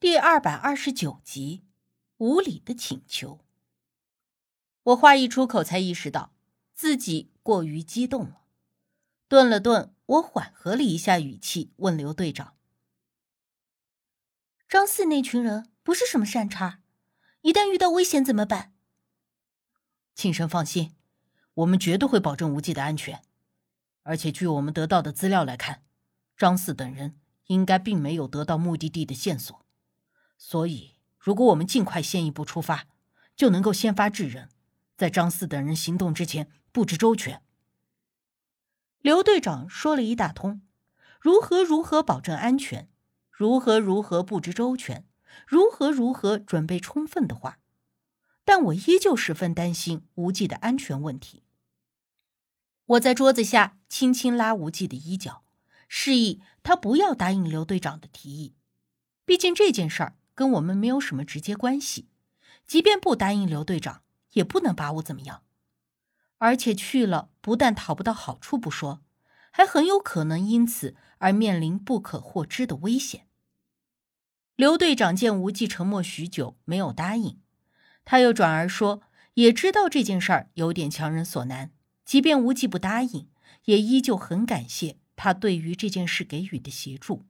第二百二十九集，无理的请求。我话一出口，才意识到自己过于激动了。顿了顿，我缓和了一下语气，问刘队长：“张四那群人不是什么善茬，一旦遇到危险怎么办？”庆生放心，我们绝对会保证无忌的安全。而且，据我们得到的资料来看，张四等人应该并没有得到目的地的线索。所以，如果我们尽快先一步出发，就能够先发制人，在张四等人行动之前布置周全。刘队长说了一大通，如何如何保证安全，如何如何布置周全，如何如何准备充分的话，但我依旧十分担心无忌的安全问题。我在桌子下轻轻拉无忌的衣角，示意他不要答应刘队长的提议，毕竟这件事儿。跟我们没有什么直接关系，即便不答应刘队长，也不能把我怎么样。而且去了，不但讨不到好处不说，还很有可能因此而面临不可获知的危险。刘队长见无忌沉默许久，没有答应，他又转而说，也知道这件事儿有点强人所难，即便无忌不答应，也依旧很感谢他对于这件事给予的协助，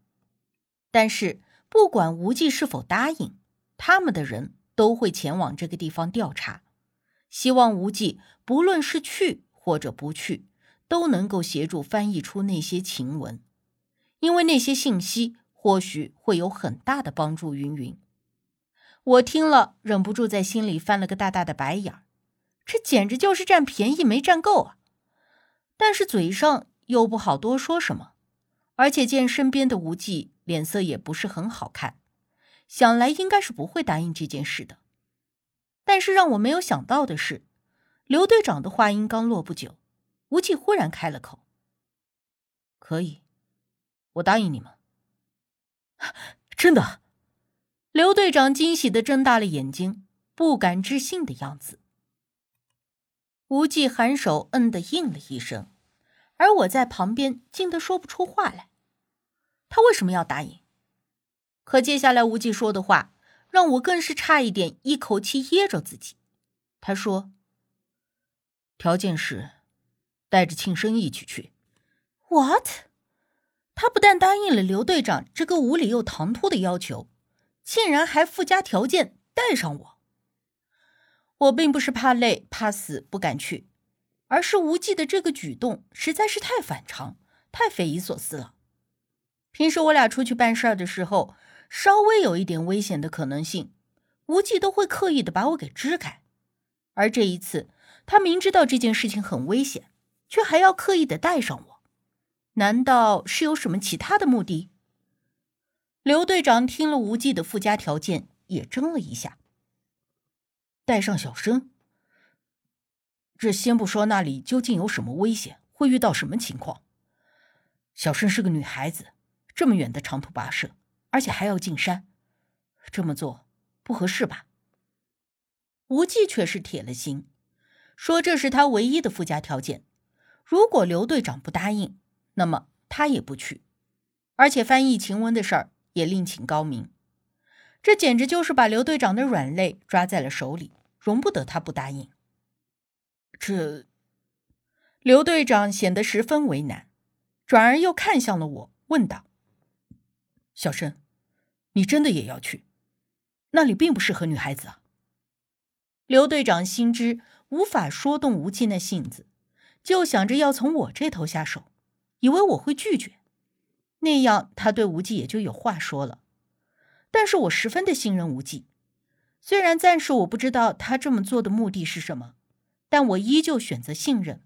但是。不管无忌是否答应，他们的人都会前往这个地方调查，希望无忌不论是去或者不去，都能够协助翻译出那些情文，因为那些信息或许会有很大的帮助。云云，我听了忍不住在心里翻了个大大的白眼儿，这简直就是占便宜没占够啊！但是嘴上又不好多说什么，而且见身边的无忌。脸色也不是很好看，想来应该是不会答应这件事的。但是让我没有想到的是，刘队长的话音刚落不久，无忌忽然开了口：“可以，我答应你们。”真的？刘队长惊喜的睁大了眼睛，不敢置信的样子。无忌颔首嗯的应了一声，而我在旁边惊得说不出话来。他为什么要答应？可接下来无忌说的话让我更是差一点一口气噎着自己。他说：“条件是带着庆生一起去。” What？他不但答应了刘队长这个无理又唐突的要求，竟然还附加条件带上我。我并不是怕累怕死不敢去，而是无忌的这个举动实在是太反常，太匪夷所思了。平时我俩出去办事儿的时候，稍微有一点危险的可能性，无忌都会刻意的把我给支开。而这一次，他明知道这件事情很危险，却还要刻意的带上我，难道是有什么其他的目的？刘队长听了无忌的附加条件，也怔了一下。带上小生，这先不说那里究竟有什么危险，会遇到什么情况。小生是个女孩子。这么远的长途跋涉，而且还要进山，这么做不合适吧？无忌却是铁了心，说这是他唯一的附加条件。如果刘队长不答应，那么他也不去。而且翻译晴雯的事儿也另请高明。这简直就是把刘队长的软肋抓在了手里，容不得他不答应。这，刘队长显得十分为难，转而又看向了我，问道。小申，你真的也要去？那里并不适合女孩子啊。刘队长心知无法说动无忌那性子，就想着要从我这头下手，以为我会拒绝，那样他对无忌也就有话说了。但是我十分的信任无忌，虽然暂时我不知道他这么做的目的是什么，但我依旧选择信任。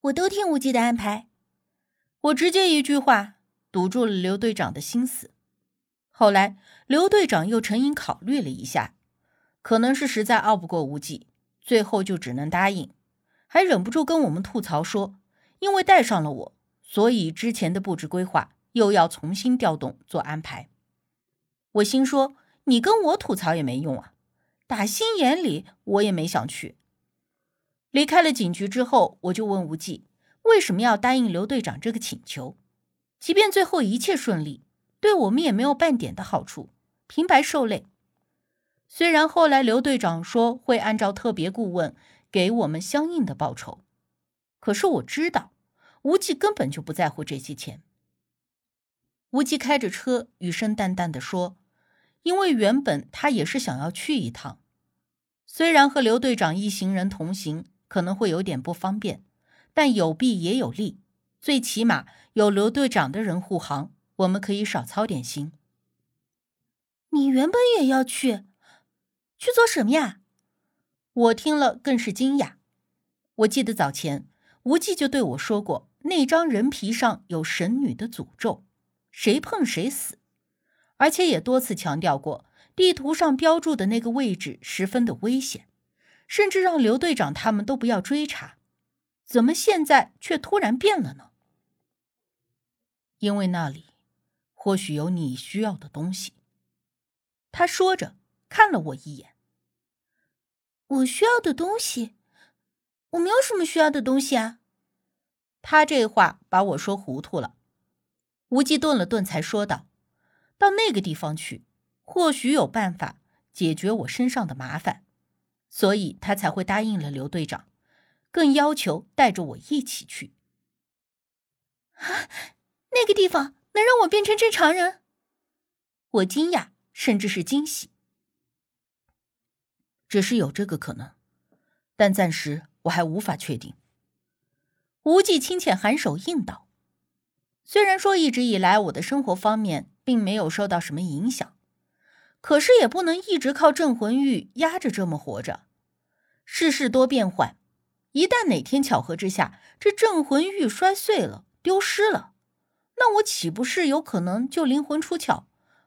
我都听无忌的安排。我直接一句话。堵住了刘队长的心思。后来，刘队长又沉吟考虑了一下，可能是实在拗不过无忌，最后就只能答应，还忍不住跟我们吐槽说：“因为带上了我，所以之前的布置规划又要重新调动做安排。”我心说：“你跟我吐槽也没用啊，打心眼里我也没想去。”离开了警局之后，我就问无忌：“为什么要答应刘队长这个请求？”即便最后一切顺利，对我们也没有半点的好处，平白受累。虽然后来刘队长说会按照特别顾问给我们相应的报酬，可是我知道无忌根本就不在乎这些钱。无忌开着车，语声淡淡的说：“因为原本他也是想要去一趟，虽然和刘队长一行人同行可能会有点不方便，但有弊也有利，最起码有刘队长的人护航，我们可以少操点心。”你原本也要去，去做什么呀？我听了更是惊讶。我记得早前无忌就对我说过，那张人皮上有神女的诅咒。谁碰谁死，而且也多次强调过，地图上标注的那个位置十分的危险，甚至让刘队长他们都不要追查。怎么现在却突然变了呢？因为那里或许有你需要的东西。他说着，看了我一眼。我需要的东西？我没有什么需要的东西啊。他这话把我说糊涂了。无忌顿了顿，才说道：“到那个地方去，或许有办法解决我身上的麻烦，所以他才会答应了刘队长，更要求带着我一起去。啊，那个地方能让我变成正常人？”我惊讶，甚至是惊喜。只是有这个可能，但暂时我还无法确定。无忌轻浅颔首应道。虽然说一直以来我的生活方面并没有受到什么影响，可是也不能一直靠镇魂玉压着这么活着。世事多变幻，一旦哪天巧合之下这镇魂玉摔碎了、丢失了，那我岂不是有可能就灵魂出窍，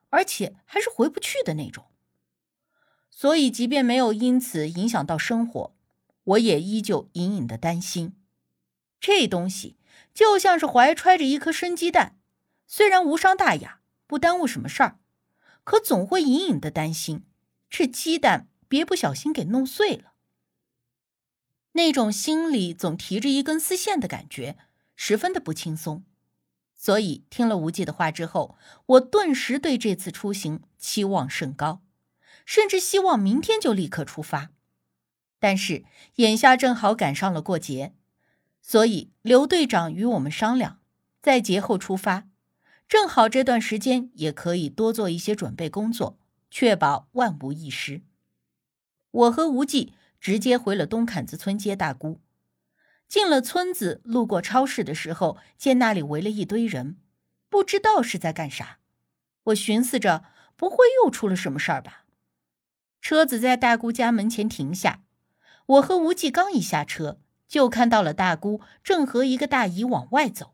而且还是回不去的那种？所以，即便没有因此影响到生活，我也依旧隐隐的担心这东西。就像是怀揣着一颗生鸡蛋，虽然无伤大雅，不耽误什么事儿，可总会隐隐的担心这鸡蛋别不小心给弄碎了。那种心里总提着一根丝线的感觉，十分的不轻松。所以听了无忌的话之后，我顿时对这次出行期望甚高，甚至希望明天就立刻出发。但是眼下正好赶上了过节。所以，刘队长与我们商量，在节后出发，正好这段时间也可以多做一些准备工作，确保万无一失。我和无忌直接回了东坎子村接大姑。进了村子，路过超市的时候，见那里围了一堆人，不知道是在干啥。我寻思着，不会又出了什么事儿吧？车子在大姑家门前停下，我和吴忌刚一下车。就看到了大姑正和一个大姨往外走，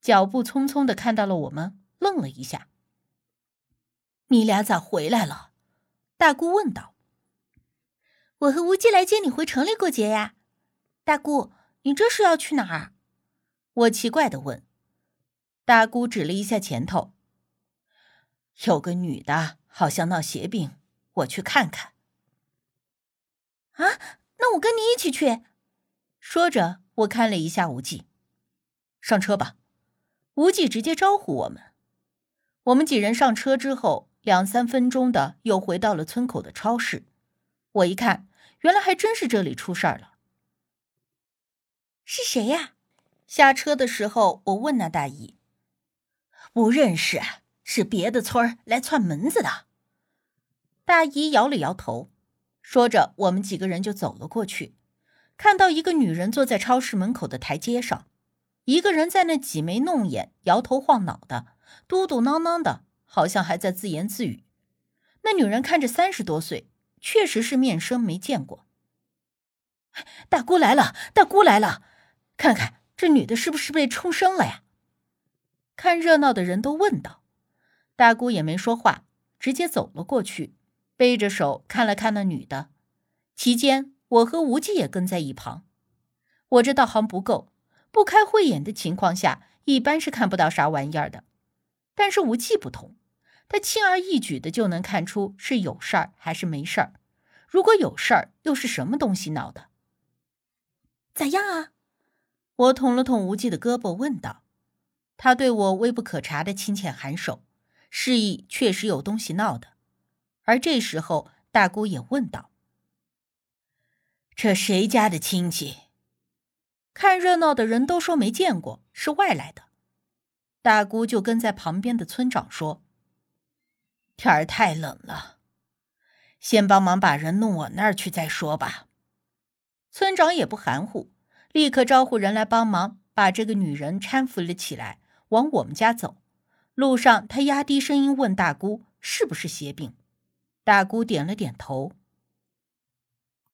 脚步匆匆的看到了我们，愣了一下。你俩咋回来了？大姑问道。我和无忌来接你回城里过节呀。大姑，你这是要去哪儿？我奇怪的问。大姑指了一下前头，有个女的，好像闹邪病，我去看看。啊，那我跟你一起去。说着，我看了一下无忌，上车吧。无忌直接招呼我们。我们几人上车之后，两三分钟的又回到了村口的超市。我一看，原来还真是这里出事儿了。是谁呀？下车的时候，我问那大姨，不认识，是别的村来串门子的。大姨摇了摇头，说着，我们几个人就走了过去。看到一个女人坐在超市门口的台阶上，一个人在那挤眉弄眼、摇头晃脑的，嘟嘟囔囔的，好像还在自言自语。那女人看着三十多岁，确实是面生没见过。大姑来了，大姑来了，看看这女的是不是被冲生了呀？看热闹的人都问道。大姑也没说话，直接走了过去，背着手看了看那女的，期间。我和无忌也跟在一旁。我这道行不够，不开慧眼的情况下，一般是看不到啥玩意儿的。但是无忌不同，他轻而易举的就能看出是有事儿还是没事儿。如果有事儿，又是什么东西闹的？咋样啊？我捅了捅无忌的胳膊，问道。他对我微不可察的轻浅颔首，示意确实有东西闹的。而这时候，大姑也问道：“这谁家的亲戚？”看热闹的人都说没见过，是外来的。大姑就跟在旁边的村长说：“天儿太冷了，先帮忙把人弄我那儿去再说吧。”村长也不含糊，立刻招呼人来帮忙，把这个女人搀扶了起来，往我们家走。路上，他压低声音问大姑：“是不是邪病？”大姑点了点头。